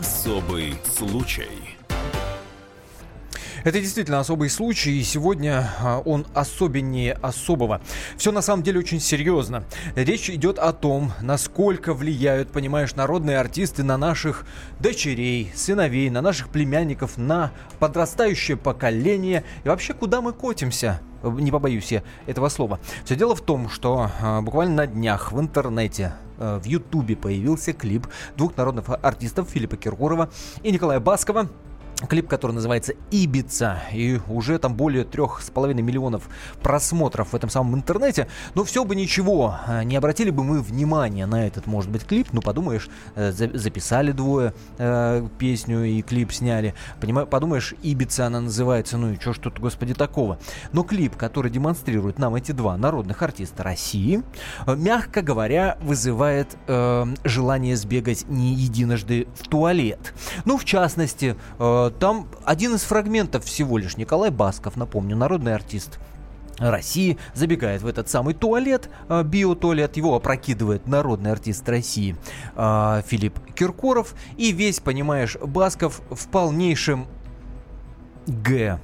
Особый случай. Это действительно особый случай, и сегодня а, он особеннее особого. Все на самом деле очень серьезно. Речь идет о том, насколько влияют, понимаешь, народные артисты на наших дочерей, сыновей, на наших племянников, на подрастающее поколение и вообще куда мы котимся не побоюсь я этого слова. Все дело в том, что э, буквально на днях в интернете э, в Ютубе появился клип двух народных артистов Филиппа Киркорова и Николая Баскова Клип, который называется «Ибица», и уже там более трех с половиной миллионов просмотров в этом самом интернете. Но все бы ничего, а, не обратили бы мы внимания на этот, может быть, клип. Ну, подумаешь, э, записали двое э, песню и клип сняли. Понимаю, подумаешь, «Ибица» она называется, ну и что ж тут, господи, такого. Но клип, который демонстрирует нам эти два народных артиста России, э, мягко говоря, вызывает э, желание сбегать не единожды в туалет. Ну, в частности, э, там один из фрагментов всего лишь Николай Басков, напомню, народный артист. России забегает в этот самый туалет, э, биотуалет, его опрокидывает народный артист России э, Филипп Киркоров, и весь, понимаешь, Басков в полнейшем Г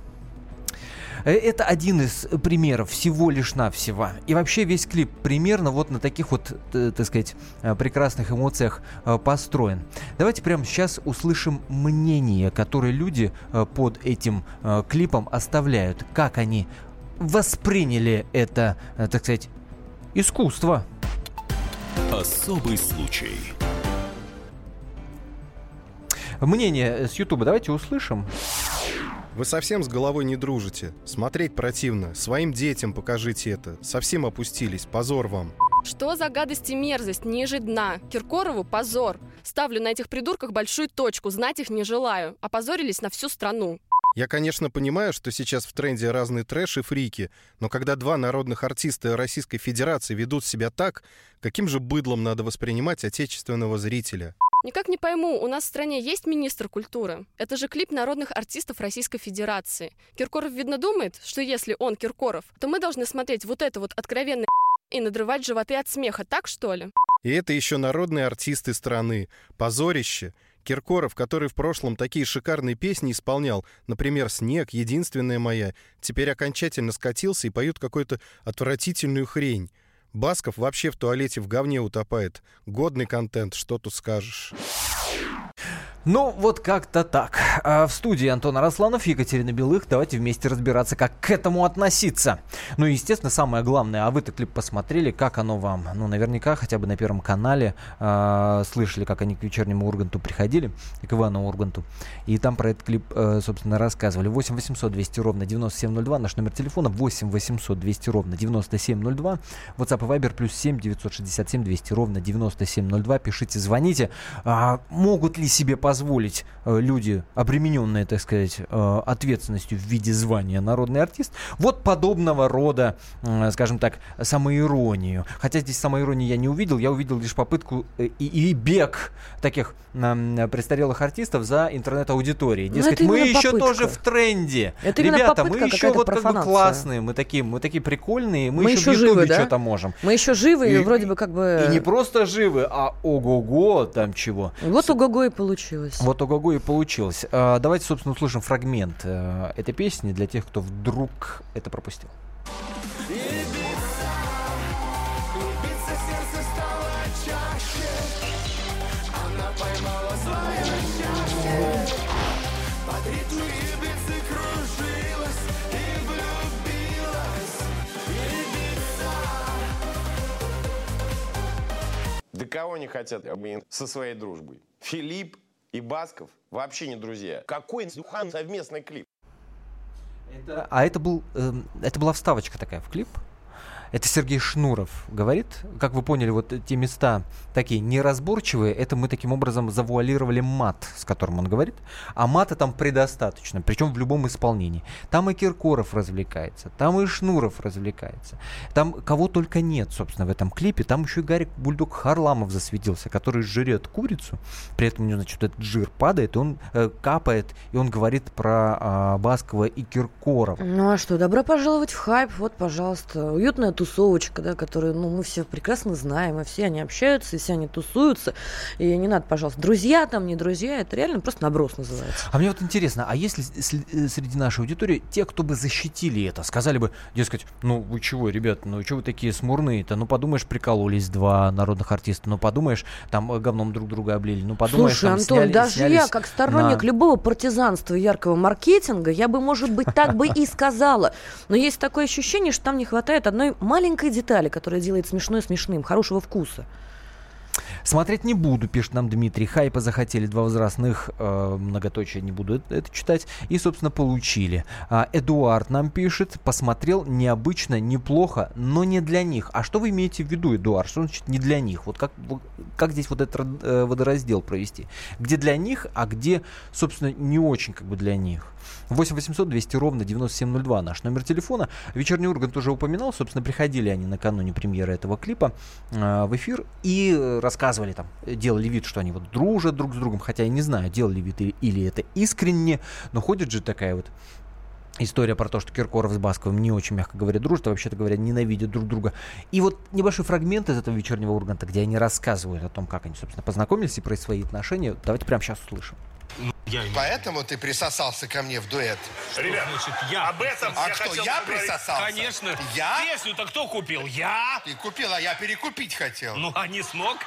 это один из примеров всего лишь навсего. И вообще весь клип примерно вот на таких вот, э, так сказать, э, прекрасных эмоциях построен. Давайте прямо сейчас услышим мнение, которое люди под этим клипом оставляют. Как они восприняли это, так сказать, искусство. Особый случай. Мнение с Ютуба давайте услышим. Вы совсем с головой не дружите. Смотреть противно. Своим детям покажите это. Совсем опустились. Позор вам. Что за гадость и мерзость ниже дна? Киркорову позор. Ставлю на этих придурках большую точку, знать их не желаю. Опозорились на всю страну. Я, конечно, понимаю, что сейчас в тренде разные трэш и фрики, но когда два народных артиста Российской Федерации ведут себя так, каким же быдлом надо воспринимать отечественного зрителя? Никак не пойму, у нас в стране есть министр культуры? Это же клип народных артистов Российской Федерации. Киркоров, видно, думает, что если он Киркоров, то мы должны смотреть вот это вот откровенное и надрывать животы от смеха, так что ли? И это еще народные артисты страны. Позорище. Киркоров, который в прошлом такие шикарные песни исполнял, например, «Снег», «Единственная моя», теперь окончательно скатился и поют какую-то отвратительную хрень. Басков вообще в туалете в говне утопает. Годный контент, что тут скажешь. Ну, вот как-то так. А в студии Антон Арасланов, Екатерина Белых. Давайте вместе разбираться, как к этому относиться. Ну, естественно, самое главное, а вы-то клип посмотрели, как оно вам? Ну, наверняка, хотя бы на Первом канале э, слышали, как они к вечернему Урганту приходили, к Ивану Урганту. И там про этот клип, э, собственно, рассказывали. 8 800 200 ровно 9702, наш номер телефона 8 800 200 ровно 9702. WhatsApp и Viber плюс 7 967 200 ровно 9702. Пишите, звоните. А, могут ли себе позволить позволить э, люди, обремененные, так сказать, э, ответственностью в виде звания народный артист, вот подобного рода, э, скажем так, самоиронию. Хотя здесь самоиронии я не увидел, я увидел лишь попытку и, и бег таких э, престарелых артистов за интернет-аудиторией. Ну, Дескать, мы еще попытка. тоже в тренде. Это Ребята, мы еще вот как бы классные, мы такие, мы такие прикольные, мы, мы еще, еще в Ютубе да? что-то можем. Мы еще живы, и, и вроде бы как бы... И не просто живы, а ого-го там чего. Вот ого-го и получилось получилось. Вот ого-го и получилось. А, давайте, собственно, услышим фрагмент э, этой песни для тех, кто вдруг это пропустил. Да кого не хотят со своей дружбой? Филипп и Басков вообще не друзья. Какой Зюхан совместный клип? Это, а это был, э, это была вставочка такая в клип. Это Сергей Шнуров говорит. Как вы поняли, вот те места такие неразборчивые, это мы таким образом завуалировали мат, с которым он говорит. А мата там предостаточно, причем в любом исполнении. Там и Киркоров развлекается, там и Шнуров развлекается. Там кого только нет, собственно, в этом клипе. Там еще и Гарик Бульдог Харламов засветился, который жрет курицу. При этом у него, значит, этот жир падает, и он э, капает, и он говорит про э, Баскова и Киркорова. Ну а что, добро пожаловать в хайп. Вот, пожалуйста, уютная тусовка тусовочка, да, которую, ну, мы все прекрасно знаем, и все они общаются, и все они тусуются, и не надо, пожалуйста, друзья там, не друзья, это реально просто наброс называется. А мне вот интересно, а если э, среди нашей аудитории те, кто бы защитили это, сказали бы, дескать, ну вы чего, ребят, ну чего вы такие смурные-то, ну подумаешь, прикололись два народных артиста, ну подумаешь, там э, говном друг друга облили, ну подумаешь, Слушай, там, Антон, сняли, даже я, как сторонник на... любого партизанства и яркого маркетинга, я бы, может быть, так бы и сказала. Но есть такое ощущение, что там не хватает одной маленькой детали, которая делает смешное смешным, хорошего вкуса. Смотреть не буду, пишет нам Дмитрий. Хайпа захотели два возрастных, э, многоточие не буду это, это читать. И, собственно, получили. А, Эдуард нам пишет, посмотрел необычно, неплохо, но не для них. А что вы имеете в виду, Эдуард? Что значит не для них? Вот как, как здесь вот этот э, водораздел провести? Где для них, а где, собственно, не очень как бы для них? 8 800 200 ровно 9702 наш номер телефона. Вечерний Ургант уже упоминал, собственно, приходили они накануне премьеры этого клипа э, в эфир и рассказывали там, делали вид, что они вот дружат друг с другом, хотя я не знаю, делали вид или это искренне, но ходит же такая вот История про то, что Киркоров с Басковым не очень, мягко говоря, дружат, а вообще-то говоря, ненавидят друг друга. И вот небольшой фрагмент из этого вечернего Урганта, где они рассказывают о том, как они, собственно, познакомились и про свои отношения. Давайте прямо сейчас услышим. Я... Поэтому ты присосался ко мне в дуэт? Ребят, значит, я об этом а я кто, хотел я поговорить. присосался? Конечно. Я? Песню-то кто купил? Я? Ты купил, а я перекупить хотел. Ну, а не смог?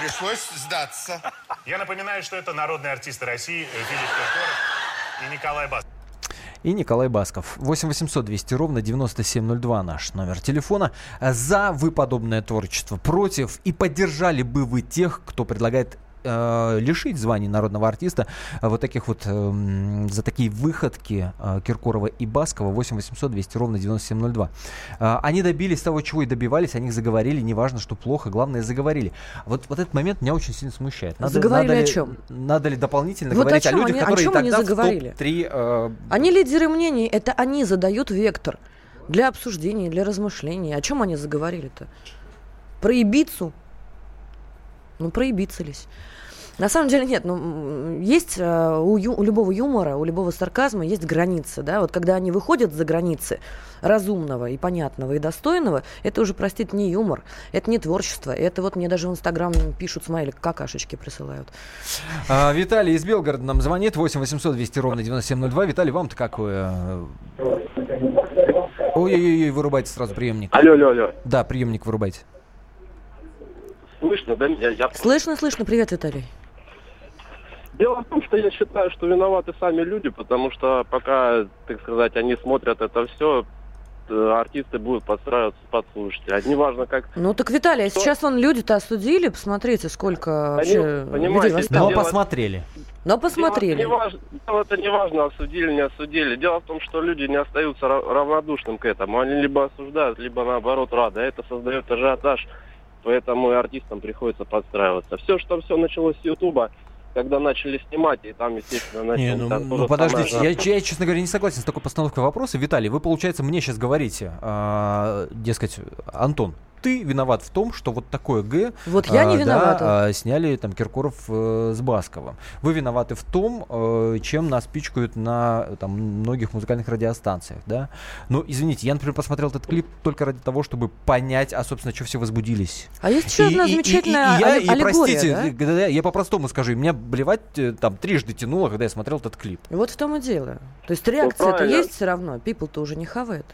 Пришлось сдаться. Я напоминаю, что это народные артисты России Филипп Киркоров и Николай Бас. И Николай Басков. 8 800 200 ровно 9702 наш номер телефона. За вы подобное творчество, против и поддержали бы вы тех, кто предлагает э, лишить званий народного артиста э, вот таких вот э, за такие выходки э, Киркорова и Баскова 8 800 200 ровно 9702. Э, они добились того, чего и добивались, о них заговорили, неважно, что плохо, главное заговорили. Вот, вот этот момент меня очень сильно смущает. Надо, заговорили надо о ли, чем? Надо ли дополнительно вот говорить о, о людях, они, которые о чем тогда они заговорили? в топ-3... Э... Они лидеры мнений, это они задают вектор для обсуждений, для размышлений. О чем они заговорили-то? Про Ибицу? Ну, про Ибицались. На самом деле нет, ну, есть э, у, ю, у любого юмора, у любого сарказма есть границы, да, вот когда они выходят за границы разумного и понятного и достойного, это уже, простите, не юмор, это не творчество, это вот мне даже в Инстаграм пишут смайлик, какашечки присылают. А, Виталий из Белгорода нам звонит, 8 800 200 ровно 9702. Виталий, вам-то как вы? Ой-ой-ой, вырубайте сразу приемник. Алло, алло, алло. Да, приемник вырубайте. Слышно, да? Я, я... Слышно, слышно. Привет, Виталий. Дело в том, что я считаю, что виноваты сами люди, потому что пока, так сказать, они смотрят это все, э, артисты будут подстраиваться под слушателей. А неважно, как... Ну так, Виталий, а сейчас вон люди-то осудили, посмотрите, сколько Они, вообще понимаете, людей Но восстало. дело- посмотрели. Но посмотрели. Дело, не важно, дело это не важно, осудили, не осудили. Дело в том, что люди не остаются ра- равнодушным к этому. Они либо осуждают, либо наоборот рады. А Это создает ажиотаж, поэтому и артистам приходится подстраиваться. Все, что все началось с Ютуба, когда начали снимать, и там, естественно, начали... Не, ну, ну, подождите, я, я, честно говоря, не согласен с такой постановкой вопроса. Виталий, вы, получается, мне сейчас говорите, а, дескать, Антон, ты виноват в том, что вот такое Г Вот я не а, виновата. да, а, сняли там Киркоров э, с Басковым. Вы виноваты в том, э, чем нас пичкают на там, многих музыкальных радиостанциях, да? Но, извините, я, например, посмотрел этот клип только ради того, чтобы понять, а, собственно, что все возбудились. А есть еще одна И- и- и- замечательная и я, и, простите, да? я, я по-простому скажу, меня блевать э, там трижды тянуло, когда я смотрел этот клип. Вот в том и дело. То есть реакция-то есть все равно, people-то уже не хавает.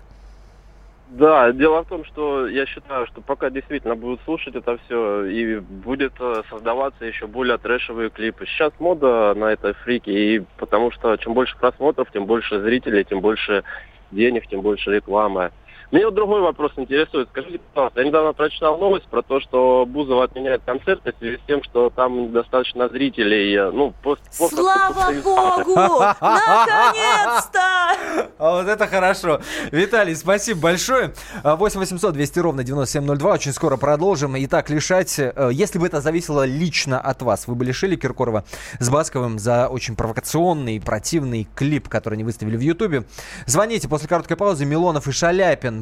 Да, дело в том, что я считаю, что пока действительно будут слушать это все, и будет э, создаваться еще более трэшевые клипы. Сейчас мода на это фрики, и потому что чем больше просмотров, тем больше зрителей, тем больше денег, тем больше рекламы. Мне вот другой вопрос интересует. Скажите, пожалуйста, я недавно прочитал новость про то, что Бузова отменяет концерты в связи с тем, что там недостаточно зрителей. Ну, пост, пост- Слава пост- богу! Наконец-то! А вот это хорошо. Виталий, спасибо большое. А, 8 800 200 ровно 9702. Очень скоро продолжим. Итак, лишать... э, Если бы это зависело лично от вас, вы бы лишили Киркорова с Басковым за очень провокационный, противный клип, который они выставили в Ютубе. Звоните после короткой паузы. Милонов и Шаляпин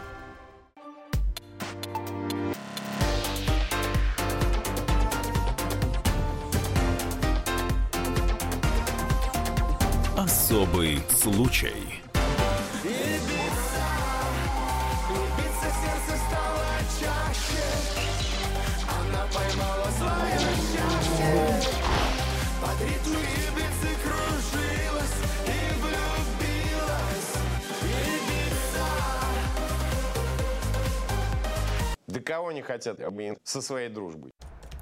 Особый случай. Да кого не хотят блин, со своей дружбой?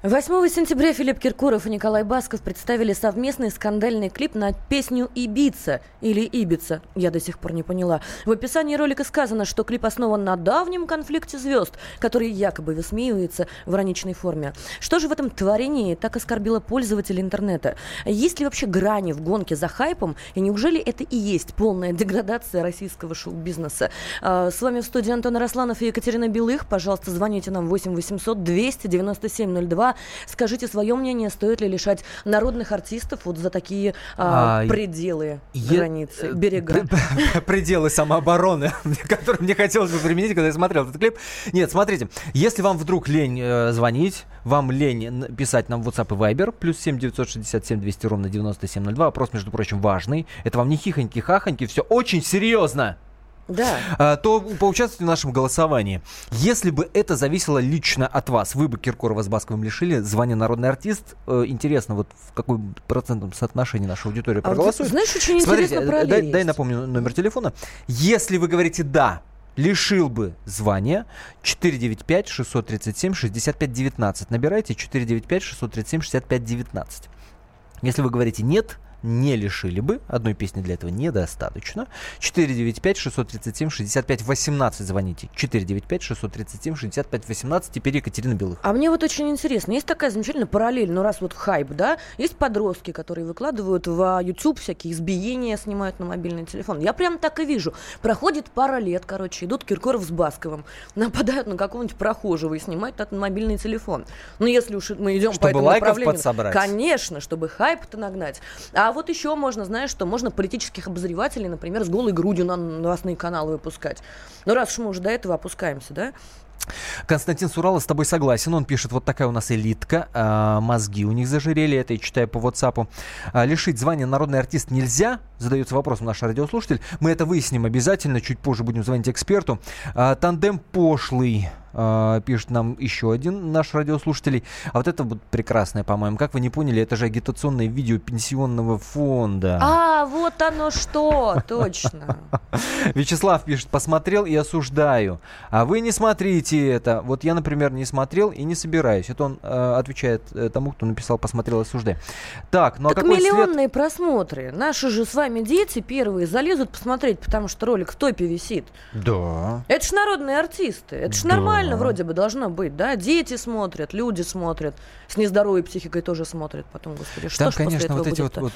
8 сентября Филипп Киркоров и Николай Басков представили совместный скандальный клип на песню «Ибица» или «Ибица», я до сих пор не поняла. В описании ролика сказано, что клип основан на давнем конфликте звезд, который якобы высмеивается в ироничной форме. Что же в этом творении так оскорбило пользователей интернета? Есть ли вообще грани в гонке за хайпом? И неужели это и есть полная деградация российского шоу-бизнеса? А, с вами в студии Антон Росланов и Екатерина Белых. Пожалуйста, звоните нам 8 800 297 02 Скажите свое мнение, стоит ли лишать народных артистов вот за такие а, а, пределы, е... границы, э, берега? Пределы самообороны, которые мне хотелось бы применить, когда я смотрел этот клип. Нет, смотрите, если вам вдруг лень э, звонить, вам лень писать нам в WhatsApp и Viber, плюс 7 967 200 ровно 9702, вопрос, между прочим, важный. Это вам не хихоньки-хахоньки, все очень серьезно да. а, то поучаствуйте в нашем голосовании. Если бы это зависело лично от вас, вы бы Киркорова с Басковым лишили звания народный артист, э, интересно, вот в какой процентном соотношении наша аудитория проголосует? А вот, знаешь, очень Смотрите, интересно дай, дай напомню номер телефона. Если вы говорите «да», лишил бы звания 495-637-6519. Набирайте 495-637-6519. Если вы говорите «нет», не лишили бы. Одной песни для этого недостаточно. 495-637-65-18 звоните. 495-637-65-18. Теперь Екатерина Белых. А мне вот очень интересно. Есть такая замечательная параллель, ну раз вот хайп, да, есть подростки, которые выкладывают в YouTube всякие избиения, снимают на мобильный телефон. Я прям так и вижу. Проходит пара лет, короче, идут Киркоров с Басковым, нападают на какого-нибудь прохожего и снимают этот мобильный телефон. Ну если уж мы идем чтобы по этому лайков направлению. подсобрать. Конечно, чтобы хайп-то нагнать. А а вот еще можно, знаешь, что можно политических обозревателей, например, с голой грудью на новостные каналы выпускать. Ну, раз уж мы уже до этого опускаемся, да? Константин Сурала с тобой согласен. Он пишет, вот такая у нас элитка, э, мозги у них зажирели, это я читаю по WhatsApp. Э, лишить звания народный артист нельзя, задается вопросом наш радиослушатель. Мы это выясним обязательно, чуть позже будем звонить эксперту. Э, тандем пошлый, Uh, пишет нам еще один наш радиослушатель. А вот это вот прекрасное, по-моему. Как вы не поняли, это же агитационное видео пенсионного фонда. А, вот оно что, точно. Вячеслав пишет, посмотрел и осуждаю. А вы не смотрите это. Вот я, например, не смотрел и не собираюсь. Это он uh, отвечает uh, тому, кто написал «посмотрел и осуждаю». Так, ну так а какой миллионные просмотры. Наши же с вами дети первые залезут посмотреть, потому что ролик в топе висит. Да. Это ж народные артисты. Это ж да. нормально нормально вроде бы должно быть, да? Дети смотрят, люди смотрят, с нездоровой психикой тоже смотрят. Потом, господи, что Там, ж конечно, вот эти вот, вот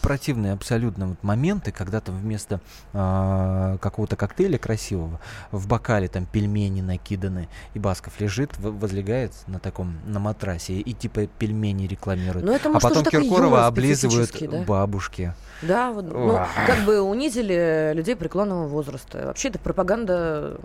противные абсолютно вот моменты, когда там вместо э, какого-то коктейля красивого в бокале там пельмени накиданы, и Басков лежит, возлегает на таком, на матрасе, и типа пельмени рекламирует. Ну, это, может, а потом Киркорова облизывают да? бабушки. Да, вот, ну, как бы унизили людей преклонного возраста. Вообще это пропаганда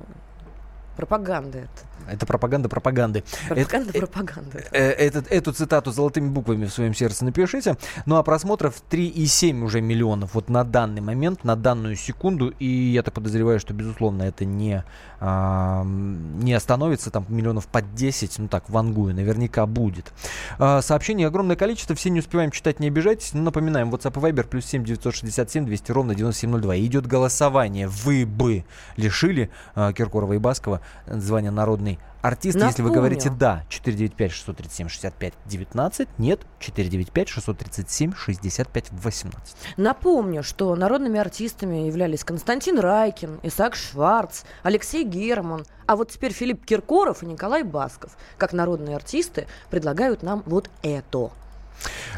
Пропаганда это. Это пропаганда пропаганды. Пропаганда это, пропаганды. Э, этот, эту цитату золотыми буквами в своем сердце напишите. Ну а просмотров 3,7 уже миллионов вот на данный момент, на данную секунду. И я так подозреваю, что, безусловно, это не, а, не остановится. Там миллионов под 10, ну так, вангую, наверняка будет. А, сообщений огромное количество, все не успеваем читать, не обижайтесь. Но напоминаем, WhatsApp и Viber плюс 7 967 200 ровно 9702. идет голосование. Вы бы лишили а, Киркорова и Баскова звания народный артист, Напомню. если вы говорите да, 495-637-65-19, нет, 495-637-65-18. Напомню, что народными артистами являлись Константин Райкин, Исаак Шварц, Алексей Герман, а вот теперь Филипп Киркоров и Николай Басков, как народные артисты, предлагают нам вот это.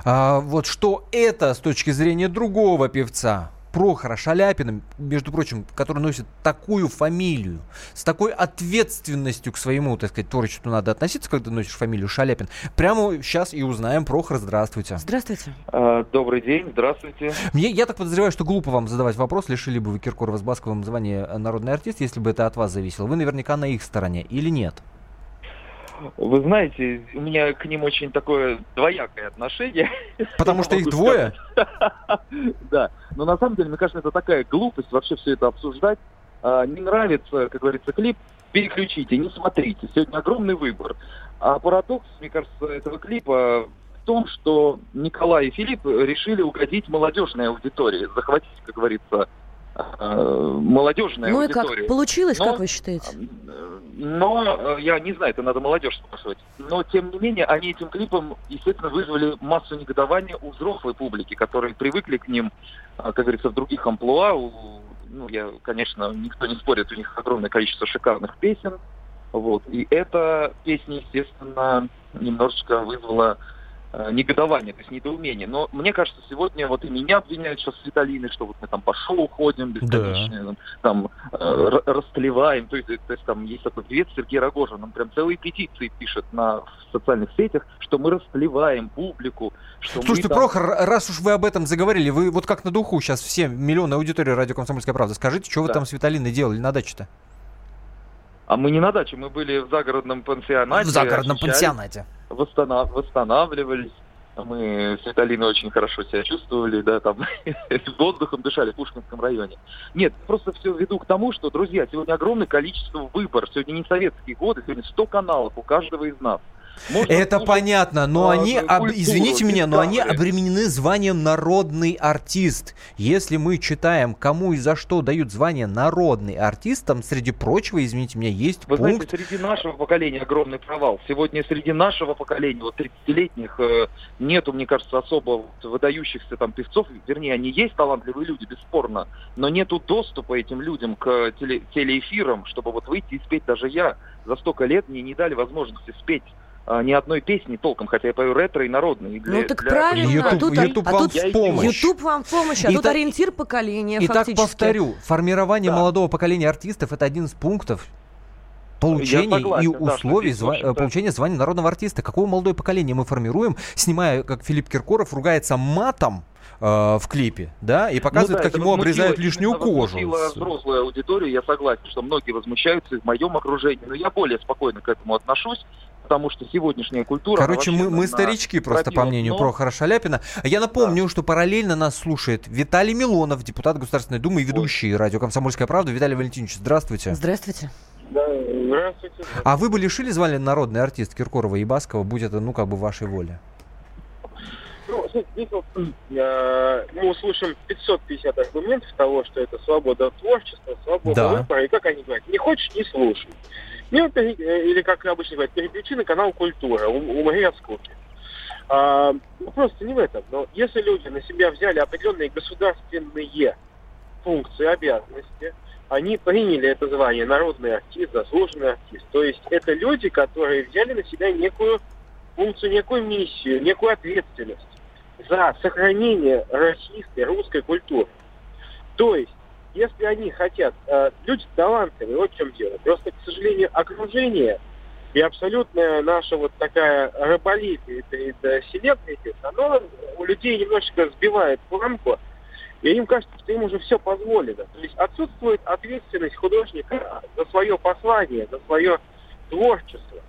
А, вот что это с точки зрения другого певца, Прохора Шаляпина, между прочим, который носит такую фамилию, с такой ответственностью к своему, так сказать, творчеству надо относиться, когда носишь фамилию Шаляпин. Прямо сейчас и узнаем. Прохор, здравствуйте. Здравствуйте. А, добрый день, здравствуйте. Мне, я так подозреваю, что глупо вам задавать вопрос, лишили бы вы Киркорова с Басковым звания народный артист, если бы это от вас зависело. Вы наверняка на их стороне или нет? Вы знаете, у меня к ним очень такое двоякое отношение. Потому что их двое? Да. Но на самом деле, мне кажется, это такая глупость вообще все это обсуждать. А, не нравится, как говорится, клип, переключите, не смотрите. Сегодня огромный выбор. А парадокс, мне кажется, этого клипа в том, что Николай и Филипп решили угодить молодежной аудитории, захватить, как говорится, молодежная ну аудитория. Ну и как? Получилось, но, как вы считаете? Но, э, я не знаю, это надо молодежь спрашивать. Но, тем не менее, они этим клипом, естественно, вызвали массу негодования у взрослой публики, которые привыкли к ним, э, как говорится, в других амплуа. Ну, я, конечно, никто не спорит, у них огромное количество шикарных песен. Вот. И эта песня, естественно, немножечко вызвала э, негодование, то есть недоумение. Но мне кажется, сегодня вот и меня обвиняют сейчас Светалины, что вот мы там по шоу ходим бесконечно, да. там э, растлеваем. То есть, то есть там есть такой певец Сергей Рогожин, он прям целые петиции пишет на в социальных сетях, что мы растлеваем публику. Что Слушайте, мы, там... Прохор, раз уж вы об этом заговорили, вы вот как на духу сейчас все миллионы аудитории радио «Комсомольская правда», скажите, что да. вы там Светалины делали на даче-то? А мы не на даче, мы были в загородном пансионате. В загородном пансионате. Восстанов... Восстанавливались. Мы с Виталиной очень хорошо себя чувствовали, да, там воздухом дышали в Пушкинском районе. Нет, просто все веду к тому, что, друзья, сегодня огромное количество выбор. Сегодня не советские годы, сегодня 100 каналов у каждого из нас. Можно Это слушать, понятно, но а, они, об, извините меня, но они обременены званием народный артист. Если мы читаем, кому и за что дают звание народный артист, там, среди прочего, извините меня, есть Вы пункт... знаете, среди нашего поколения огромный провал. Сегодня среди нашего поколения, вот 30-летних, э, нету, мне кажется, особо выдающихся там певцов. Вернее, они есть талантливые люди, бесспорно, но нету доступа этим людям к теле телеэфирам, чтобы вот выйти и спеть. Даже я за столько лет мне не дали возможности спеть а, ни одной песни толком, хотя я пою ретро и народные. Для, ну так для... правильно. YouTube, а тут, YouTube а, вам тут, в помощь. YouTube вам в помощь, а и тут та... ориентир поколения И фактически. так повторю, формирование да. молодого поколения артистов это один из пунктов получения согласен, и условий да, зва- получения звания народного артиста. Какое молодое поколение мы формируем, снимая, как Филипп Киркоров ругается матом, э, в клипе, да, и показывает, ну, да, как ему обрезают лишнюю кожу. взрослую аудиторию, я согласен, что многие возмущаются в моем окружении, но я более спокойно к этому отношусь, потому что сегодняшняя культура... Короче, мы, мы старички просто, по мнению но... Прохора Шаляпина. Я напомню, да. что параллельно нас слушает Виталий Милонов, депутат Государственной Думы и ведущий Ой. радио «Комсомольская правда». Виталий Валентинович, здравствуйте. Здравствуйте. Да, здравствуйте. А вы бы лишили звали народный артист Киркорова и Баскова, будь это, ну, как бы, вашей воле? Ну, здесь вот, э, мы услышим 550 аргументов того, что это свобода творчества, свобода да. выбора, и как они говорят, не хочешь, не слушай. Ну, или, как обычно говорят, переключи на канал «Культура», умри от скуки. А, ну, просто не в этом. Но если люди на себя взяли определенные государственные функции, обязанности, они приняли это звание народный артист, заслуженный артист. То есть это люди, которые взяли на себя некую функцию, некую миссию, некую ответственность за сохранение российской, русской культуры. То есть если они хотят, э, люди талантливые, вот в чем дело. Просто, к сожалению, окружение и абсолютная наша вот такая раболепие перед э, селебрити, оно у людей немножечко сбивает планку, и им кажется, что им уже все позволено. То есть отсутствует ответственность художника за свое послание, за свое творчество.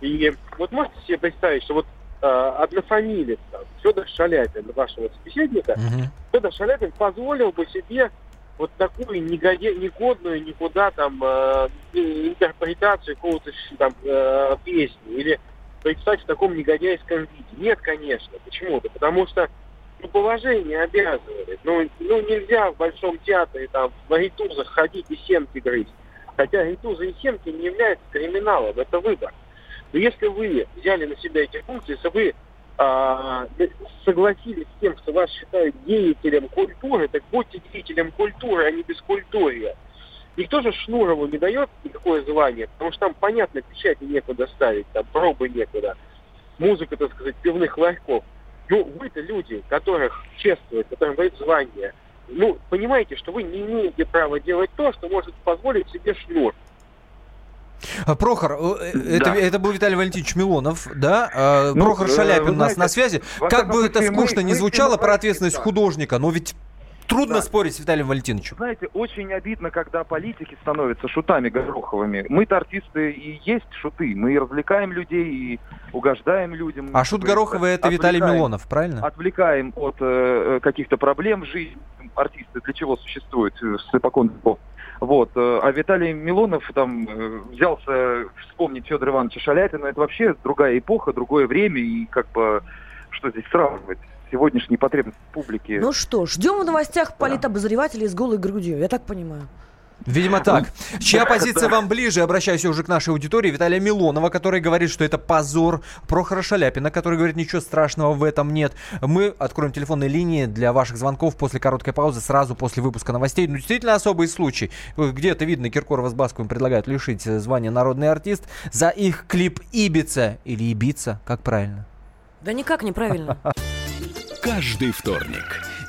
И вот можете себе представить, что вот э, однофамилец, там, Федор Шаляпин, вашего собеседника, mm-hmm. Федор Шаляпин позволил бы себе вот такую негоде, негодную никуда там э, интерпретацию какого-то там э, песни или представить в таком негодяйском виде. Нет, конечно. Почему-то. Потому что ну, положение обязывает. Ну, ну, нельзя в Большом театре там в ритузах ходить и семки грызть. Хотя ритузы и семки не являются криминалом, это выбор. Но если вы взяли на себя эти функции, если вы а, согласились с тем, что вас считают деятелем культуры, так будьте деятелем культуры, а не бескультурья. Никто же Шнурову не дает никакое звание, потому что там, понятно, печати некуда ставить, там пробы некуда. Музыка, так сказать, пивных ларьков. Ну, вы-то люди, которых чествуют, которым дают звание. ну, понимаете, что вы не имеете права делать то, что может позволить себе шнур. А, Прохор, э, э, да. это, это был Виталий Валентинович Милонов, да? А, ну, Прохор Шаляпин у нас на связи. Как бы это скучно мы, не звучало про ответственность да. художника, но ведь трудно да. спорить с Виталием Валентиновичем. Знаете, очень обидно, когда политики становятся шутами Гороховыми. Мы-то артисты и есть шуты. Мы развлекаем людей и угождаем людям. А шут Гороховый это Виталий Милонов, правильно? Отвлекаем от э, э каких-то проблем в жизни. Артисты для чего существуют э, с эпокон вот. Э, а Виталий Милонов там взялся вспомнить Федора Ивановича Шаляпина. Это вообще другая эпоха, другое время. И как бы что здесь сравнивать? сегодняшней потребности публики. Ну что, ждем в новостях политобозревателей с голой грудью, я так понимаю. Видимо так. Чья позиция вам ближе? Обращаюсь уже к нашей аудитории. Виталия Милонова, который говорит, что это позор. Прохора Шаляпина, который говорит, ничего страшного в этом нет. Мы откроем телефонные линии для ваших звонков после короткой паузы, сразу после выпуска новостей. Ну, действительно особый случай. Где-то видно, Киркорова с Басковым предлагают лишить звания народный артист за их клип «Ибица» или «Ибица», как правильно? Да никак неправильно. Каждый вторник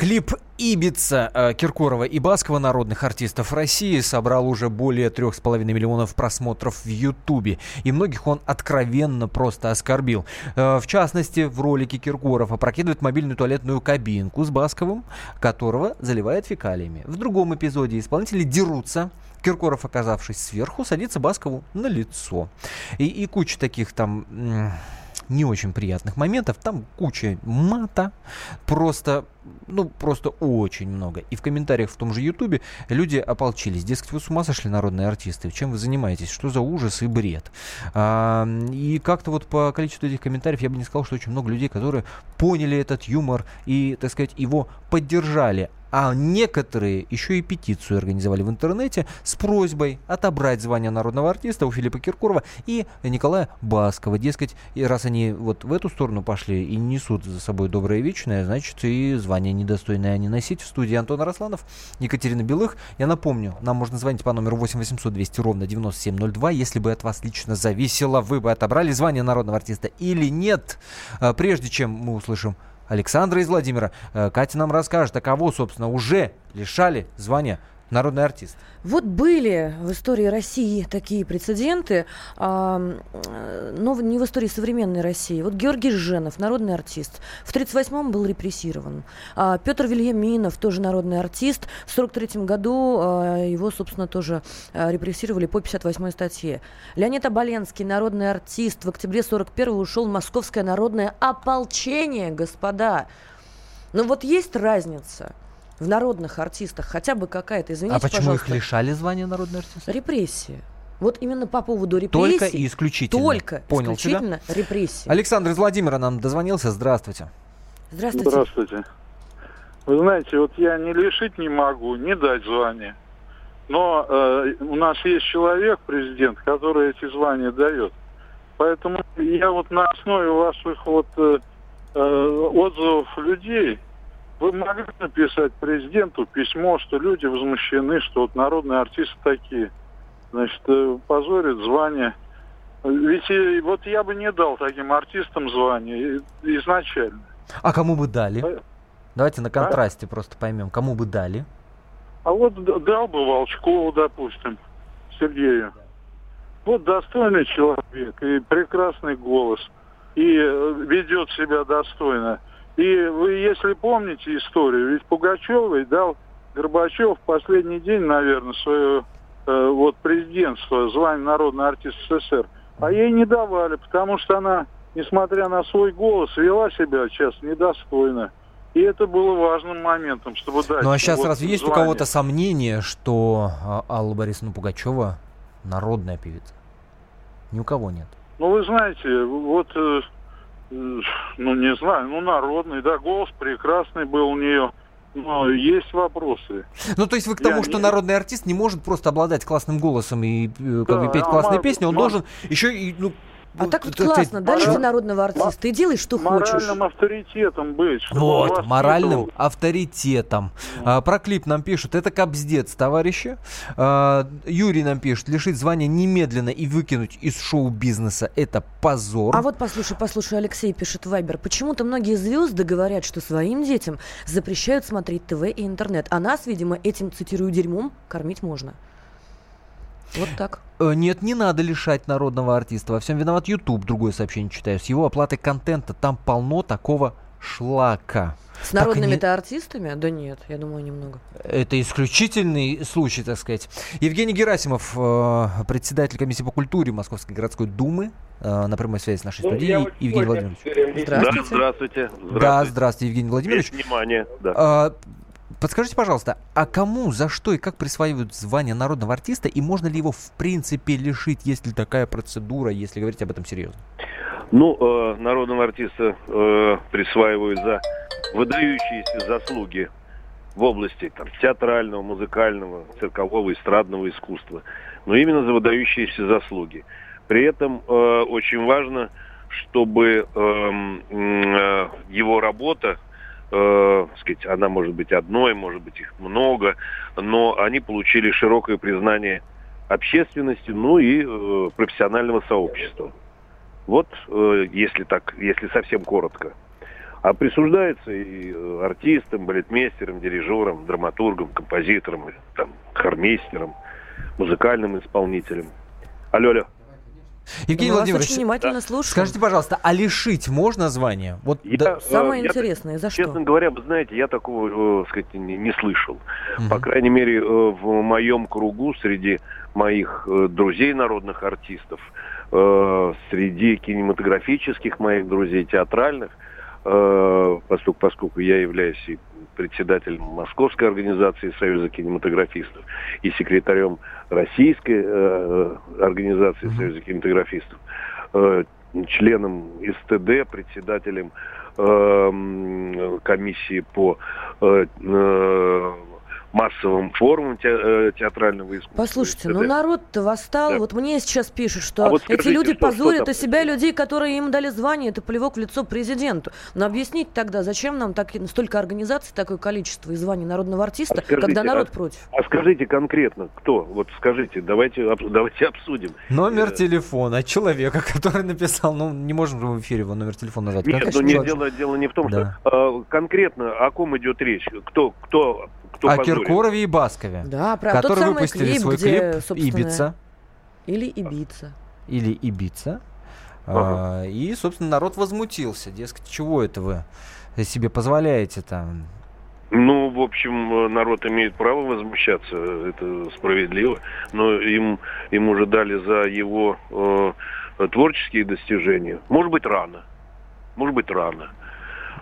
Клип «Ибица» э, Киркорова и Баскова, народных артистов России, собрал уже более трех с половиной миллионов просмотров в Ютубе. И многих он откровенно просто оскорбил. Э, в частности, в ролике Киркоров опрокидывает мобильную туалетную кабинку с Басковым, которого заливает фекалиями. В другом эпизоде исполнители дерутся, Киркоров, оказавшись сверху, садится Баскову на лицо. И, и куча таких там не очень приятных моментов. Там куча мата, просто, ну, просто очень много. И в комментариях в том же Ютубе люди ополчились. Дескать, вы с ума сошли, народные артисты? Чем вы занимаетесь? Что за ужас и бред? А, и как-то вот по количеству этих комментариев я бы не сказал, что очень много людей, которые поняли этот юмор и, так сказать, его поддержали. А некоторые еще и петицию организовали в интернете с просьбой отобрать звание народного артиста у Филиппа Киркорова и Николая Баскова. Дескать, и раз они вот в эту сторону пошли и несут за собой доброе вечное, значит и звание недостойное они носить. В студии Антон Росланов, Екатерина Белых. Я напомню, нам можно звонить по номеру 8 800 200 ровно 9702. Если бы от вас лично зависело, вы бы отобрали звание народного артиста или нет. А, прежде чем мы услышим Александра из Владимира. Э, Катя нам расскажет, а кого, собственно, уже лишали звания народный артист. Вот были в истории России такие прецеденты, а, но не в истории современной России. Вот Георгий Женов, народный артист, в 1938-м был репрессирован. А Петр Вильяминов, тоже народный артист, в 1943 году а, его, собственно, тоже а, репрессировали по 58-й статье. Леонид Оболенский, народный артист, в октябре 41-го ушел в Московское народное ополчение, господа. Но вот есть разница – в народных артистах хотя бы какая-то, извините, А почему пожалуйста. их лишали звания народный артист? Репрессии. Вот именно по поводу репрессий. Только и исключительно. Только Понял исключительно тебя? репрессии. Александр из Владимира нам дозвонился. Здравствуйте. Здравствуйте. Здравствуйте. Вы знаете, вот я не лишить не могу, не дать звание. Но э, у нас есть человек, президент, который эти звания дает. Поэтому я вот на основе ваших вот э, э отзывов людей вы могли написать президенту письмо, что люди возмущены, что вот народные артисты такие, значит, э, позорят звание. Ведь и, вот я бы не дал таким артистам звание изначально. А кому бы дали? А? Давайте на контрасте а? просто поймем, кому бы дали. А вот дал бы Волчкову, допустим, Сергею. Вот достойный человек и прекрасный голос, и э, ведет себя достойно. И вы, если помните историю, ведь Пугачевой дал Горбачев в последний день, наверное, свое э, вот президентство, звание народный артист СССР. А ей не давали, потому что она несмотря на свой голос, вела себя сейчас недостойно. И это было важным моментом, чтобы дать. Ну а сейчас вот разве есть у кого-то сомнение, что а, Алла Борисовна Пугачева народная певица? Ни у кого нет. Ну, вы знаете, вот, э, ну, не знаю, ну, народный, да, голос прекрасный был у нее. Но есть вопросы. Ну, то есть вы к тому, Я что не- народный артист не может просто обладать классным голосом и э, как Да, бы петь а классные ма- песни, он ма- должен еще и, ну, А так вот классно, дали мораль- ты народного артиста и делай, что хочешь. Моральным авторитетом быть. Вот, моральным авторитетом. А, про клип нам пишут, это кобздец, товарищи. А, Юрий нам пишет, лишить звания немедленно и выкинуть из шоу-бизнеса это позор. А вот послушай, послушай, Алексей пишет Вайбер. Почему-то многие звезды говорят, что своим детям запрещают смотреть ТВ и интернет. А нас, видимо, этим, цитирую, дерьмом кормить можно. Вот так. Э, Нет, не надо лишать народного артиста. Во всем виноват YouTube, другое сообщение читаю. С его оплатой контента там полно такого шлака. С и не- народными-то артистами? Да нет, я думаю, немного. Это исключительный случай, так сказать. Евгений Герасимов, э, председатель комиссии по культуре Московской городской думы, э, на прямой связи с нашей Ну, студией. Евгений Владимирович. Да, здравствуйте. Да, здравствуйте, Евгений Владимирович. Есть внимание, да. А, Подскажите, пожалуйста, а кому, за что и как присваивают звание народного артиста, и можно ли его в принципе лишить, есть ли такая процедура, если говорить об этом серьезно? Ну, э, народного артиста э, присваивают за выдающиеся заслуги в области там, театрального, музыкального, циркового, эстрадного искусства. Но именно за выдающиеся заслуги. При этом э, очень важно, чтобы м, э, его работа, э, сказать, она может быть одной, может быть их много, но они получили широкое признание общественности, ну и э, профессионального сообщества. Вот, э, если так, если совсем коротко. А присуждается и э, артистам, балетмейстерам, дирижерам, драматургам, композиторам, там, хормейстерам, музыкальным исполнителям. Алло, алло. Евгений вас Владимирович, очень внимательно слушаем. скажите, пожалуйста, а лишить можно звание? Вот Я, да- э, Самое я так- интересное, за что? Честно говоря, вы знаете, я такого, э, сказать, не, не слышал. По крайней мере, э, в моем кругу, среди моих друзей народных артистов, среди кинематографических моих друзей, театральных, поскольку, поскольку я являюсь и председателем Московской организации Союза кинематографистов и секретарем Российской э, организации Союза кинематографистов, э, членом СТД, председателем э, комиссии по э, э, массовым форумам те- э, театрального искусства. Послушайте, ну народ-то восстал. Да. Вот мне сейчас пишут, что А вот эти скажите, люди что- что позорят там и себя, и людей, которые им дали звание, это плевок в лицо президенту. Но объяснить тогда, зачем нам так, столько организаций, такое количество и званий народного артиста, А скажите, когда народ а- против? А скажите конкретно, кто? Вот скажите, давайте, об- давайте обсудим. Номер Э, телефона человека, который написал, ну не можем же в эфире его номер телефона назвать. Нет, Конечно, ну не, дело, дело не в том, Да. что э, конкретно о ком идет речь. Кто, кто, кто О позорит? Киркорове и Баскове, Да, правда. Тот которые самый выпустили клип, свой где, клип собственно, «Ибица» Или Ибица. или «Ибица». Ага. А, И, собственно, народ возмутился. Дескать, чего это вы себе позволяете там? Ну, в общем, народ имеет право возмущаться, это справедливо, но им, им уже дали за его э, творческие достижения. Может быть, рано. Может быть, рано.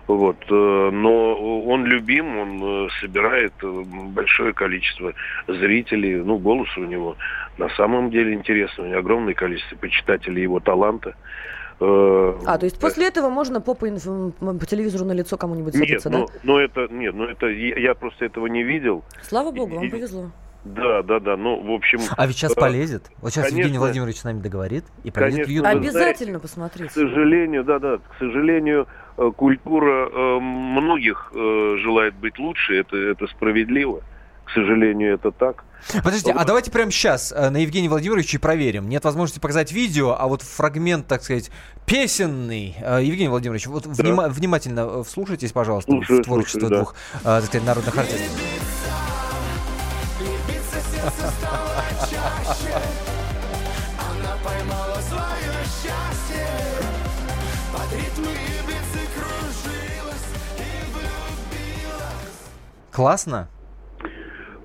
Вот, э, но он любим, он э, собирает э, большое количество зрителей, ну, голос у него на самом деле интересный, у него огромное количество почитателей его таланта. А, то есть после этого можно по, по, по телевизору на лицо кому-нибудь Нет, садиться, да? ну, ну это, нет, ну это, я, просто этого не видел. Слава богу, вам и- повезло. Да, да, да. Ну, в общем. А ведь сейчас полезет. Вот сейчас Евгений конечно. Владимирович с нами договорит и полезет в Конечно. YouTube. Вы Обязательно К посмотрите. сожалению, да, да, к сожалению, культура э, многих э, желает быть лучше, это, это справедливо. К сожалению, это так. Подождите, а давайте прямо сейчас на Евгения Владимировича и проверим. Нет возможности показать видео, а вот фрагмент, так сказать, песенный. Э, Евгений Владимирович, вот внима- внимательно э, вслушайтесь, пожалуйста, Слушаю, в творчество слушаю, да. двух, э, так сказать, народных артистов. Классно?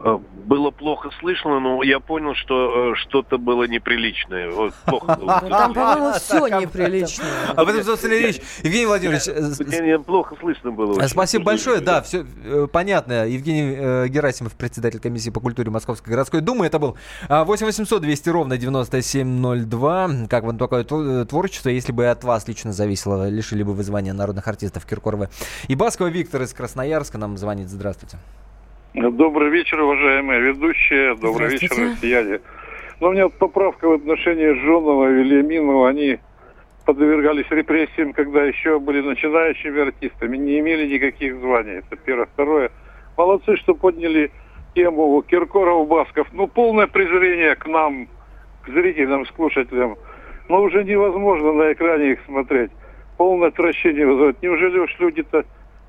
Э, было плохо слышно, но я понял, что э, что-то было неприличное. Вот, плохо было. Ну, Там, по-моему, все неприличное. Об этом, собственно, речь. Евгений Владимирович, э, Мне плохо слышно было. Спасибо большое. Да, все понятно. Евгений Герасимов, председатель комиссии по культуре Московской городской думы. Это был а, 8 800 200 ровно 9702. Как вам такое тво- творчество? Если бы от вас лично зависело, лишили бы вы звания народных артистов Киркорова и Баскова. Виктор из Красноярска нам звонит. Здравствуйте. Добрый вечер, уважаемые ведущие. Добрый вечер, россияне. Ну, у меня поправка в отношении Жонова и Вильяминова. Они подвергались репрессиям, когда еще были начинающими артистами, не имели никаких званий. Это первое. Второе. Молодцы, что подняли тему Киркоров, Басков. Ну, полное презрение к нам, к зрителям, к слушателям. Но уже невозможно на экране их смотреть. Полное отвращение вызывает. Неужели уж люди-то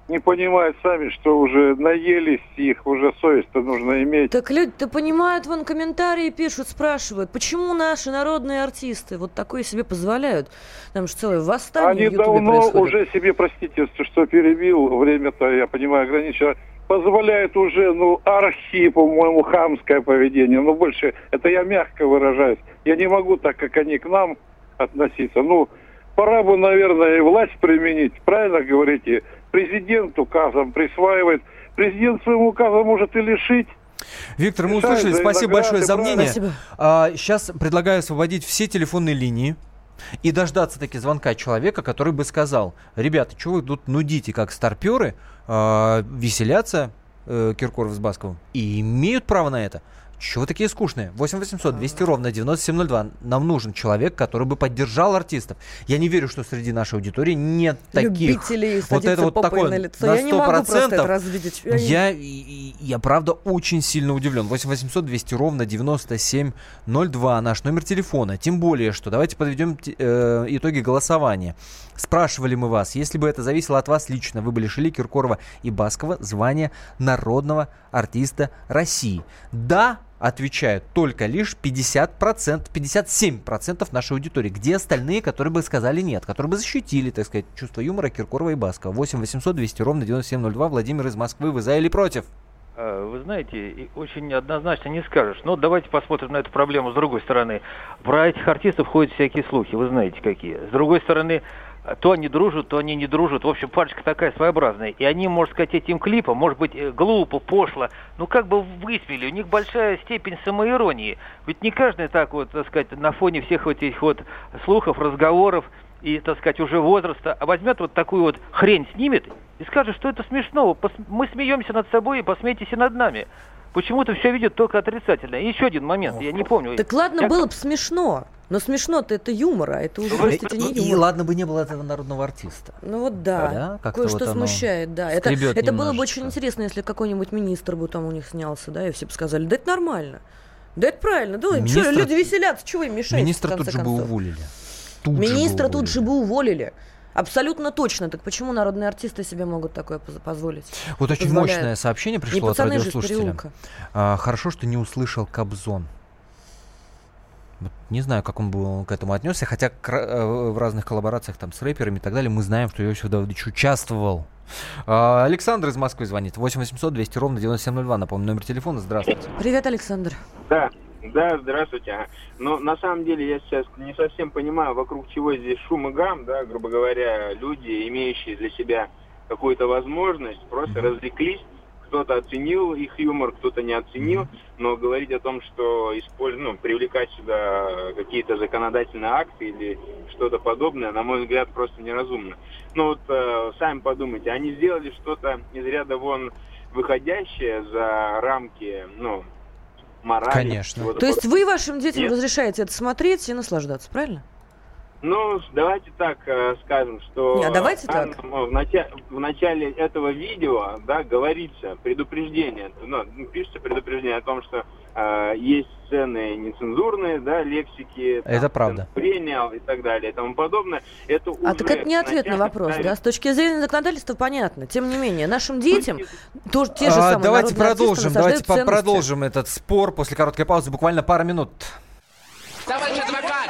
не понимают сами, что уже наелись их, уже совесть-то нужно иметь. Так люди-то понимают, вон комментарии пишут, спрашивают, почему наши народные артисты вот такое себе позволяют? Там же целое восстание Они давно происходит. уже себе, простите, что перебил, время-то, я понимаю, ограничено, позволяют уже, ну, архи, по-моему, хамское поведение. Ну, больше, это я мягко выражаюсь. Я не могу так, как они к нам относиться. Ну, пора бы, наверное, и власть применить. Правильно говорите? Президент указом присваивает. Президент своим указом может и лишить. Виктор, мы услышали. Спасибо награды, большое за мнение. Спасибо. А, сейчас предлагаю освободить все телефонные линии и дождаться таки звонка человека, который бы сказал, ребята, что вы тут нудите, как старперы, а, веселятся э, Киркоров с Басковым и имеют право на это. Чего вы такие скучные? 8 800 200 ровно 9702. Нам нужен человек, который бы поддержал артистов. Я не верю, что среди нашей аудитории нет таких. Любителей вот это вот такое на лицо. на Я не могу просто 100%. это развидеть. Я не- Я, я, правда, очень сильно удивлен. 8 800 200 ровно 9702 наш номер телефона. Тем более, что давайте подведем э, итоги голосования. Спрашивали мы вас, если бы это зависело от вас лично, вы бы лишили Киркорова и Баскова звания народного артиста России. Да, отвечают только лишь 50%, 57% нашей аудитории. Где остальные, которые бы сказали нет, которые бы защитили, так сказать, чувство юмора Киркорова и Баскова? 8 800 200 ровно 9702. Владимир из Москвы. Вы за или против? А, Вы знаете, очень однозначно не скажешь. Но давайте посмотрим на эту проблему с другой стороны. Про этих артистов ходят всякие слухи, вы знаете какие. С другой стороны, то они дружат, то они не дружат. В общем, парочка такая своеобразная. И они, можно сказать, этим клипом, может быть, э, глупо, пошло, ну как бы высмели. У них большая степень самоиронии. Ведь не каждый так вот, так сказать, на фоне всех вот этих вот слухов, разговоров и, так сказать, уже возраста, а возьмет вот такую вот хрень, снимет и скажет, что это смешно. Мы смеемся над собой, и посмейтесь и над нами. Почему-то все видят только отрицательно. И еще один момент, я не помню. Так ладно, Я- было бы смешно. Но смешно-то это юмор, а это уже, простите, не И, и юмор. ладно бы не было этого народного артиста. Ну вот да, Да, кое-что вот смущает, да. Это, это было бы очень интересно, если какой-нибудь министр бы там у них снялся, да, и все бы сказали, да это нормально. Да это правильно, да, чё, Министра- люди веселятся, чего им мешать? Министра тут же бы уволили. Тут же бы Министра тут уволили. же бы уволили. Абсолютно точно. Так почему народные артисты себе могут такое поз- позволить? Вот очень Позволяют. мощное сообщение Не пришло от радиослушателя. А, хорошо, что не услышал Кобзон. Вот Не знаю, как он был к этому отнесся, хотя э, в разных коллаборациях там с рэперами и так далее мы знаем, что Иосиф Давыдович участвовал. А, Александр из Москвы звонит. 8 800 200 ровно 9702. Напомню, номер телефона. Здравствуйте. Привет, Александр. Да, да, здравствуйте. Но на самом деле я сейчас не совсем понимаю, вокруг чего здесь шум и гам, да, грубо говоря, люди, имеющие для себя какую-то возможность, просто развлеклись, кто-то оценил их юмор, кто-то не оценил, но говорить о том, что использ... ну, привлекать сюда какие-то законодательные акты или что-то подобное, на мой взгляд, просто неразумно. Ну вот э, сами подумайте, они сделали что-то из ряда вон выходящее за рамки, ну, морали. Конечно. То есть вы вашим детям Нет. разрешаете это смотреть и наслаждаться, правильно? Ну, давайте так э, скажем, что Не, а давайте там, так. ну, В, начале, в начале этого видео, да, говорится предупреждение, ну, пишется предупреждение о том, что э, есть сцены нецензурные, да, лексики, там, Это правда. прения и так далее и тому подобное. Это А уже так это не ответ на вопрос, ставит- да? С точки зрения законодательства понятно. Тем не менее, нашим детям тоже те же А, самые давайте народные артисты продолжим, давайте ценности. продолжим этот спор после короткой паузы. Буквально пара минут. Товарищ адвокат!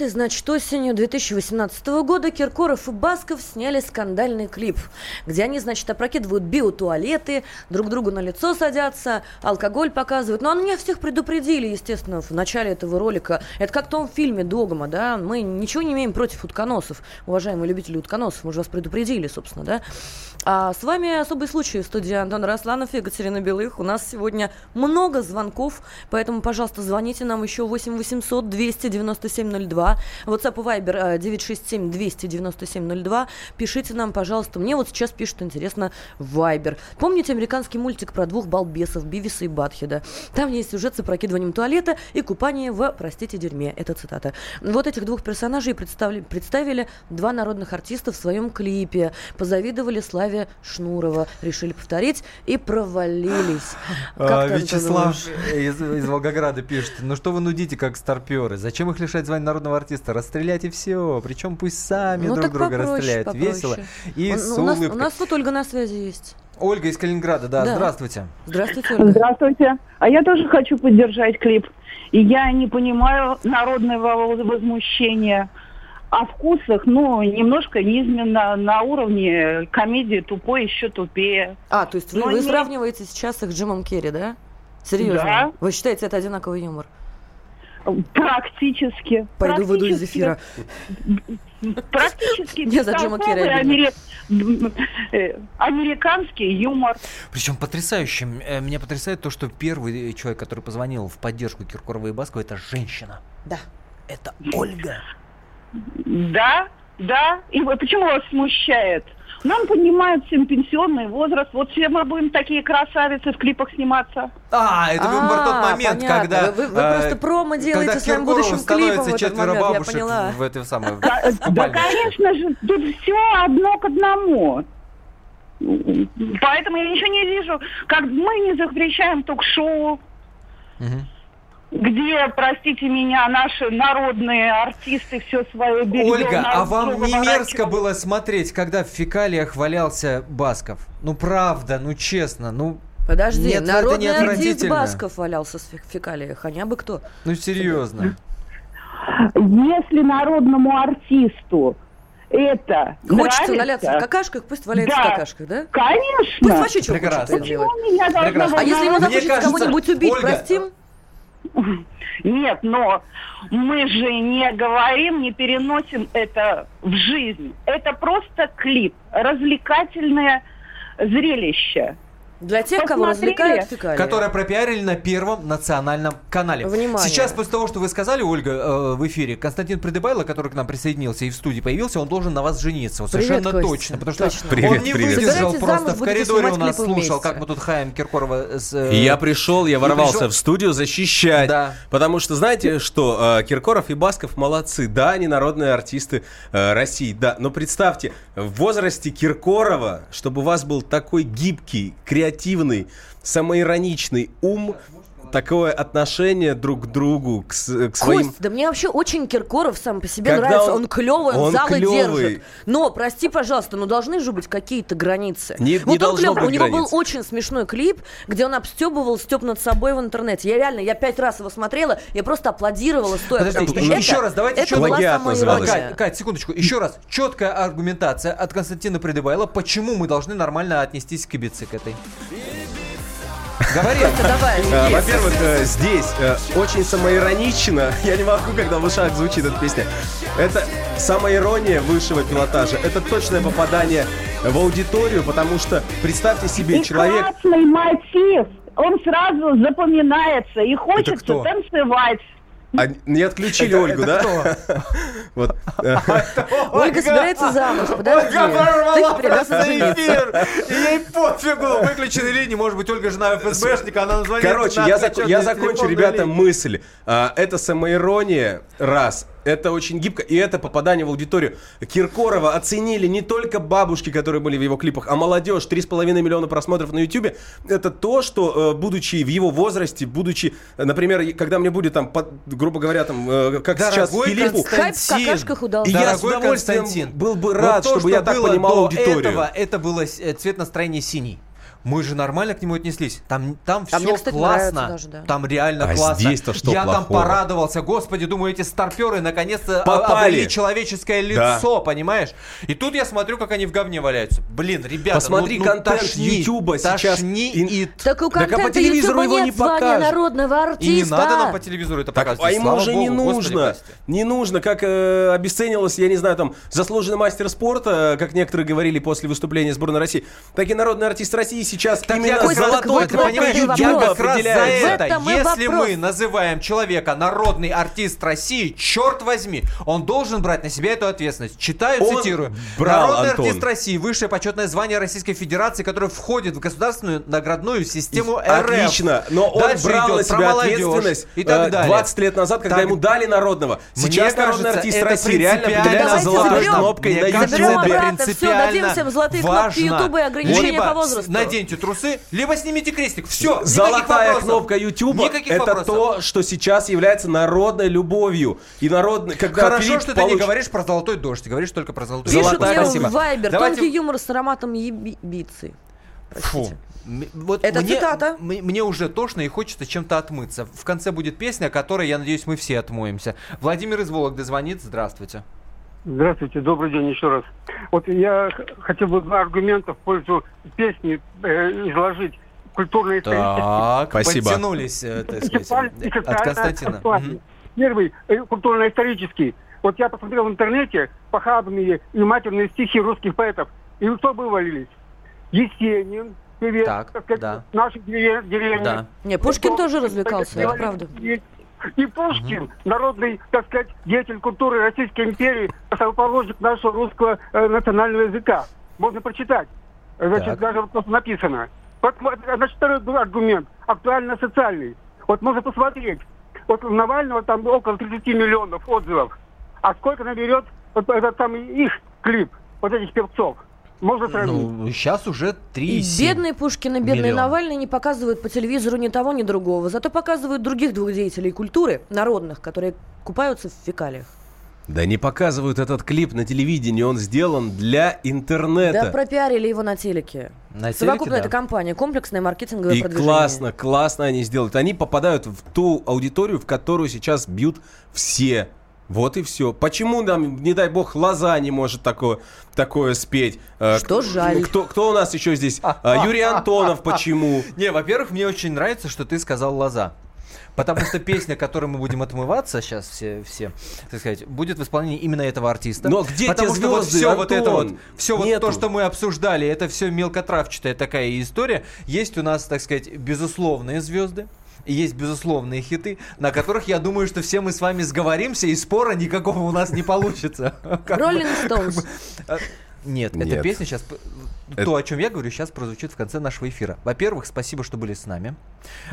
Это, значит, осенью 2018 года Киркоров и Басков сняли скандальный клип, где они, значит, опрокидывают биотуалеты, друг другу на лицо садятся, алкоголь показывают. Но они меня всех предупредили, естественно, в начале этого ролика. Это как в том фильме «Догма», да? Мы ничего не имеем против утконосов, уважаемые любители утконосов. Мы же вас предупредили, собственно, да? А с вами особый случай в студии Антон Росланов и Екатерина Белых. У нас сегодня много звонков, поэтому, пожалуйста, звоните нам еще 8 800 297 02 02. WhatsApp и Viber 967 297 02. Пишите нам, пожалуйста. Мне вот сейчас пишут, интересно, Viber. Помните американский мультик про двух балбесов Бивиса и Батхеда? Там есть сюжет с опрокидыванием туалета и купание в, простите, дерьме. Это цитата. Вот этих двух персонажей представили, представили два народных артиста в своем клипе. Позавидовали Славе Шнурова. Решили повторить и провалились. А, Вячеслав из, из Волгограда пишет. Ну что вы нудите, как старперы? Зачем их лишать звания народного артиста, расстреляйте все, причем пусть сами ну, друг друга попроще, расстреляют. Попроще. Весело и Он, с у, нас, у нас тут Ольга на связи есть. Ольга из Калининграда, да, да. здравствуйте. Здравствуйте, Ольга. Здравствуйте. А я тоже хочу поддержать клип. И я не понимаю народного возмущения о вкусах, ну, немножко низменно на уровне комедии тупой еще тупее. А, то есть вы, вы не... сравниваете сейчас их с Джимом Керри, да? Серьезно? Да. Вы считаете это одинаковый юмор? Практически. Пойду выйду из эфира. Практически Не за Джима Керри э, американский юмор. Причем потрясающе. Э, меня потрясает то, что первый человек, который позвонил в поддержку Киркорова и Баскова, это женщина. Да. Это Ольга. Да, да. И почему вас смущает? Нам поднимают всем пенсионный возраст. Вот все мы будем такие красавицы в клипах сниматься. А, это вы про тот а, момент, когда... Вы, вы просто промо делаете своим будущим клипом в этот момент, бабушек я поняла. в этой самой... Да, да, конечно же, тут все одно к одному. Поэтому я ничего не вижу. Как мы не запрещаем ток-шоу. Угу где, простите меня, наши народные артисты все свое белье... Ольга, а вам не мерзко было смотреть, когда в фекалиях валялся Басков? Ну, правда, ну, честно, ну... Подожди, Нет, народный это не артист Басков валялся в фекалиях, а не бы кто. Ну, серьезно. Если народному артисту это Хочется нравится. валяться в какашках, пусть валяется да. в какашках, да? Конечно. Пусть вообще что Прекрасно. хочет делать. Прекрасно. А если ему захочется кого-нибудь убить, Ольга, простим? Нет, но мы же не говорим, не переносим это в жизнь. Это просто клип, развлекательное зрелище. Для тех, кого развлекают фекалии. Которое пропиарили на Первом национальном канале. Внимание. Сейчас, после того, что вы сказали, Ольга, э, в эфире, Константин Придыбайло, который к нам присоединился и в студии появился, он должен на вас жениться. Вот привет, совершенно Костя. точно. Потому что точно. Привет, он не привет. выдержал Собирайте просто замуж, в коридоре у нас слушал, вместе. как мы тут хаем Киркорова с... Э... Я пришел, я ворвался пришел... в студию защищать. Да. Потому что, знаете что, э, Киркоров и Басков молодцы. Да, они народные артисты э, России, да. Но представьте, в возрасте Киркорова, чтобы у вас был такой гибкий, креативный, самоироничный ум, такое отношение друг к другу, к, к своим... Кость, да мне вообще очень Киркоров сам по себе Когда нравится. Он, он клевый, он, он залы клевый. держит. Но, прости, пожалуйста, но должны же быть какие-то границы. Не, вот не должно клёв. быть У него границ. был очень смешной клип, где он обстебывал Степ над собой в интернете. Я реально, я пять раз его смотрела, я просто аплодировала стоя. Подождите, потому, еще это, раз, давайте это еще называлось. Кать, Кать, секундочку, еще раз. Четкая аргументация от Константина Придыбайла, почему мы должны нормально отнестись к Ибице к этой. Говори. давай. А, Во-первых, э, здесь э, очень самоиронично. Я не могу, когда в ушах звучит эта песня. Это самоирония высшего пилотажа. Это точное попадание в аудиторию, потому что представьте себе, И человек... красный мотив, он сразу запоминается и хочется танцевать. А не отключили Ольгу, да? Вот. Ольга собирается замуж, подожди. Ольга прорвала эфир, и ей пофигу, выключены линии, может быть, Ольга жена ФСБшника, она звонит. Короче, я закончу, ребята, мысль. А, это самоирония, раз. Это очень гибко, и это попадание в аудиторию. Киркорова оценили не только бабушки, которые были в его клипах, а молодежь. 3,5 миллиона просмотров на YouTube. Это то, что, э, будучи в его возрасте, будучи, э, например, когда мне будет там, под- грубо говоря, там, э, как сейчас Дорогой Филиппу, Хайп в какашках удался. И я с удовольствием Константин, был бы вот рад, то, чтобы что я так понимал до аудиторию. Этого, это было цвет настроения синий. Мы же нормально к нему отнеслись. Там, там А все мне, кстати, классно. даже, да. Там реально А классно. здесь-то что Я там плохого? порадовался. Господи, думаю, эти старперы наконец-то Попали. обрели человеческое Да. лицо, понимаешь? И тут я смотрю, как они в говне валяются. Блин, ребята, Посмотри ну, ну, контент тошнит, Ютуба сейчас. тошни И- и... Так у Так а по контента телевизору его нет не звания покажешь. народного И не артиста. надо нам по телевизору это Так, показывать. а ему слава уже богу, не Господи, нужно. прости. Не нужно, как э, обесценилось, я не знаю, там, заслуженный мастер спорта, как некоторые говорили после выступления сборной России, так и народный артист России сейчас Так именно я как раз- золотой вот ты понимаешь, я как раз за это. Если вопрос. мы называем человека народный артист России, черт возьми, он должен брать на себя эту ответственность. Читаю, Он цитирую. брал, Народный Антон. артист России, высшее почетное звание Российской Федерации, которое входит в государственную наградную систему РФ. Отлично, но он Дальше брал идет на себя ответственность и так э, далее. 20 лет назад, когда Так- ему дали народного. Мне Сейчас народный кажется, артист России реально определяется золотой кнопкой на Ютубе. принципиально дадим всем золотые кнопки. Ютуба и ограничения по возрасту. Наденьте трусы, либо снимите крестик. Все, Золотая кнопка Ютуба Никаких это вопросов. то, что сейчас является народной любовью. И народной, когда Хорошо, Филипп что ты не говоришь про золотой дождь, ты говоришь только про золотой Пишут Золотая мне спасибо. в Вайбер. Давайте- Тонкий юмор с ароматом ебицы. Фу. Вот Это мне, цитата. Мне уже тошно и хочется чем-то отмыться. В конце будет песня, о которой, я надеюсь, мы все отмоемся. Владимир из Вологды звонит. Здравствуйте. Здравствуйте, добрый день еще раз. Вот я х- хотел бы два аргумента в пользу песни э, изложить. Культурно-исторически. Так, Спасибо. подтянулись, э, так сказать, от Константина. Первый, э, культурно-исторический. Вот я посмотрел в интернете похабные и матерные стихи русских поэтов. И кто вывалились? Есенин, певец, Так, сказать, да. дерев- деревни. Да. Не, Пушкин тоже развлекался, это правда. И, Пушкин, народный, так сказать, деятель культуры Российской империи, основоположник нашего русского э, национального языка. Можно прочитать. Значит, Так. даже вот просто написано. Вот, Значит, второй был аргумент, актуально-социальный. Вот можно посмотреть. Вот у Навального там около 30 миллионов отзывов. А сколько наберет вот этот там их клип, вот этих певцов? Можно сравнить? Ну, сейчас уже 3 И бедный Пушкин и бедный миллион. Навальный не показывают по телевизору ни того, ни другого. Зато показывают других двух деятелей культуры, народных, которые купаются в фекалиях. Да не показывают этот клип на телевидении, он сделан для интернета. Да пропиарили его на телеке. На телеке, Совокупно да. это компания, комплексное маркетинговое И продвижение. классно, классно они сделают. Они попадают в ту аудиторию, в которую сейчас бьют все. Вот и все. Почему нам, не дай бог, Лоза не может такое, такое спеть? Э, Что к- жаль. Кто, кто у нас еще здесь? А, Юрий Антонов почему? Не, во-первых, мне очень нравится, что ты сказал лоза. Потому что песня, которой мы будем отмываться сейчас все, все, так сказать, будет в исполнении именно этого артиста. Но где Потому те что вот все вот это вот, Антон? все вот Нету. то, что мы обсуждали, это все мелкотравчатая такая история. Есть у нас, так сказать, безусловные звезды. Есть безусловные хиты, на которых, я думаю, что все мы с вами сговоримся, и спора никакого у нас не получится. Роллинг Стоунс. А, Нет, эта Нет. песня сейчас... Это- То, о чем я говорю, сейчас прозвучит в конце нашего эфира. Во-первых, спасибо, что были с нами.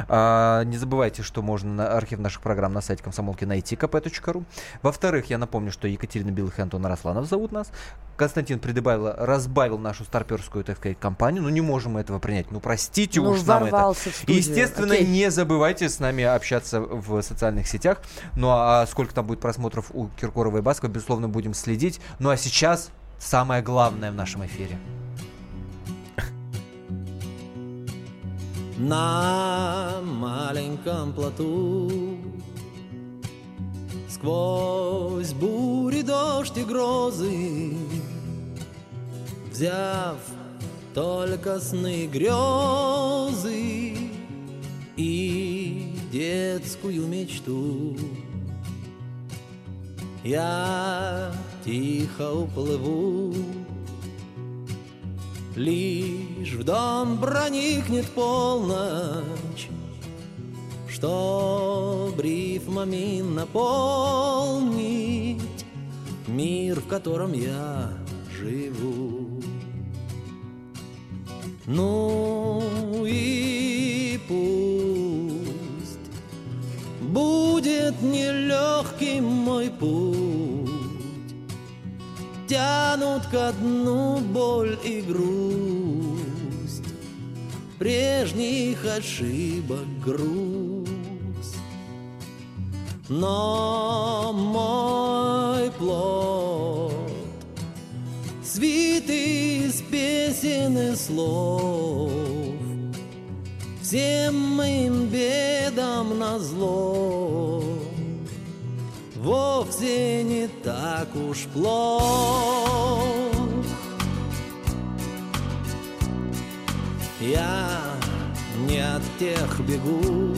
А, не забывайте, что можно на архив наших программ на сайте комсомолки найти kp.ru. Во-вторых, я напомню, что Екатерина Белых и Антон Арасланов зовут нас. Константин придыбавил, разбавил нашу старперскую, так сказать, компанию. Ну, не можем мы этого принять. Ну, простите Ну, уж нам это. И, естественно, Окей. не забывайте с нами общаться в социальных сетях. Ну, а сколько там будет просмотров у Киркорова и Баскова, безусловно, будем следить. Ну, а сейчас самое главное в нашем эфире. на маленьком плоту. Сквозь бури, дождь и грозы, Взяв только сны грезы И детскую мечту, Я тихо уплыву Лишь в дом проникнет полночь, Чтоб рифмами наполнить Мир, в котором я живу. Ну и пусть Будет нелегким мой путь, тянут ко дну боль и грусть. Прежних ошибок грусть. Но мой плод Свиты из песен и слов. Всем моим бедам на зло Вовсе не так уж плох. Я не от тех бегу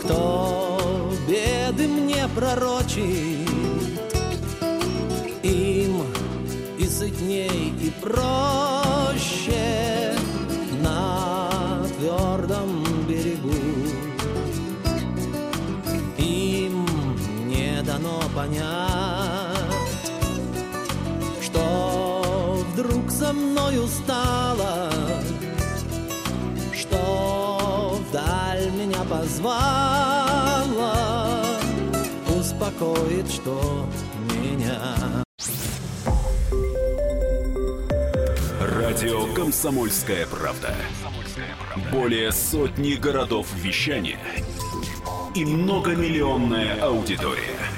Кто беды мне пророчит. Им и сытней, и проще понять Что вдруг со мною стало Что вдаль меня позвала Успокоит, что меня Радио «Комсомольская правда». Более сотни городов вещания и многомиллионная аудитория.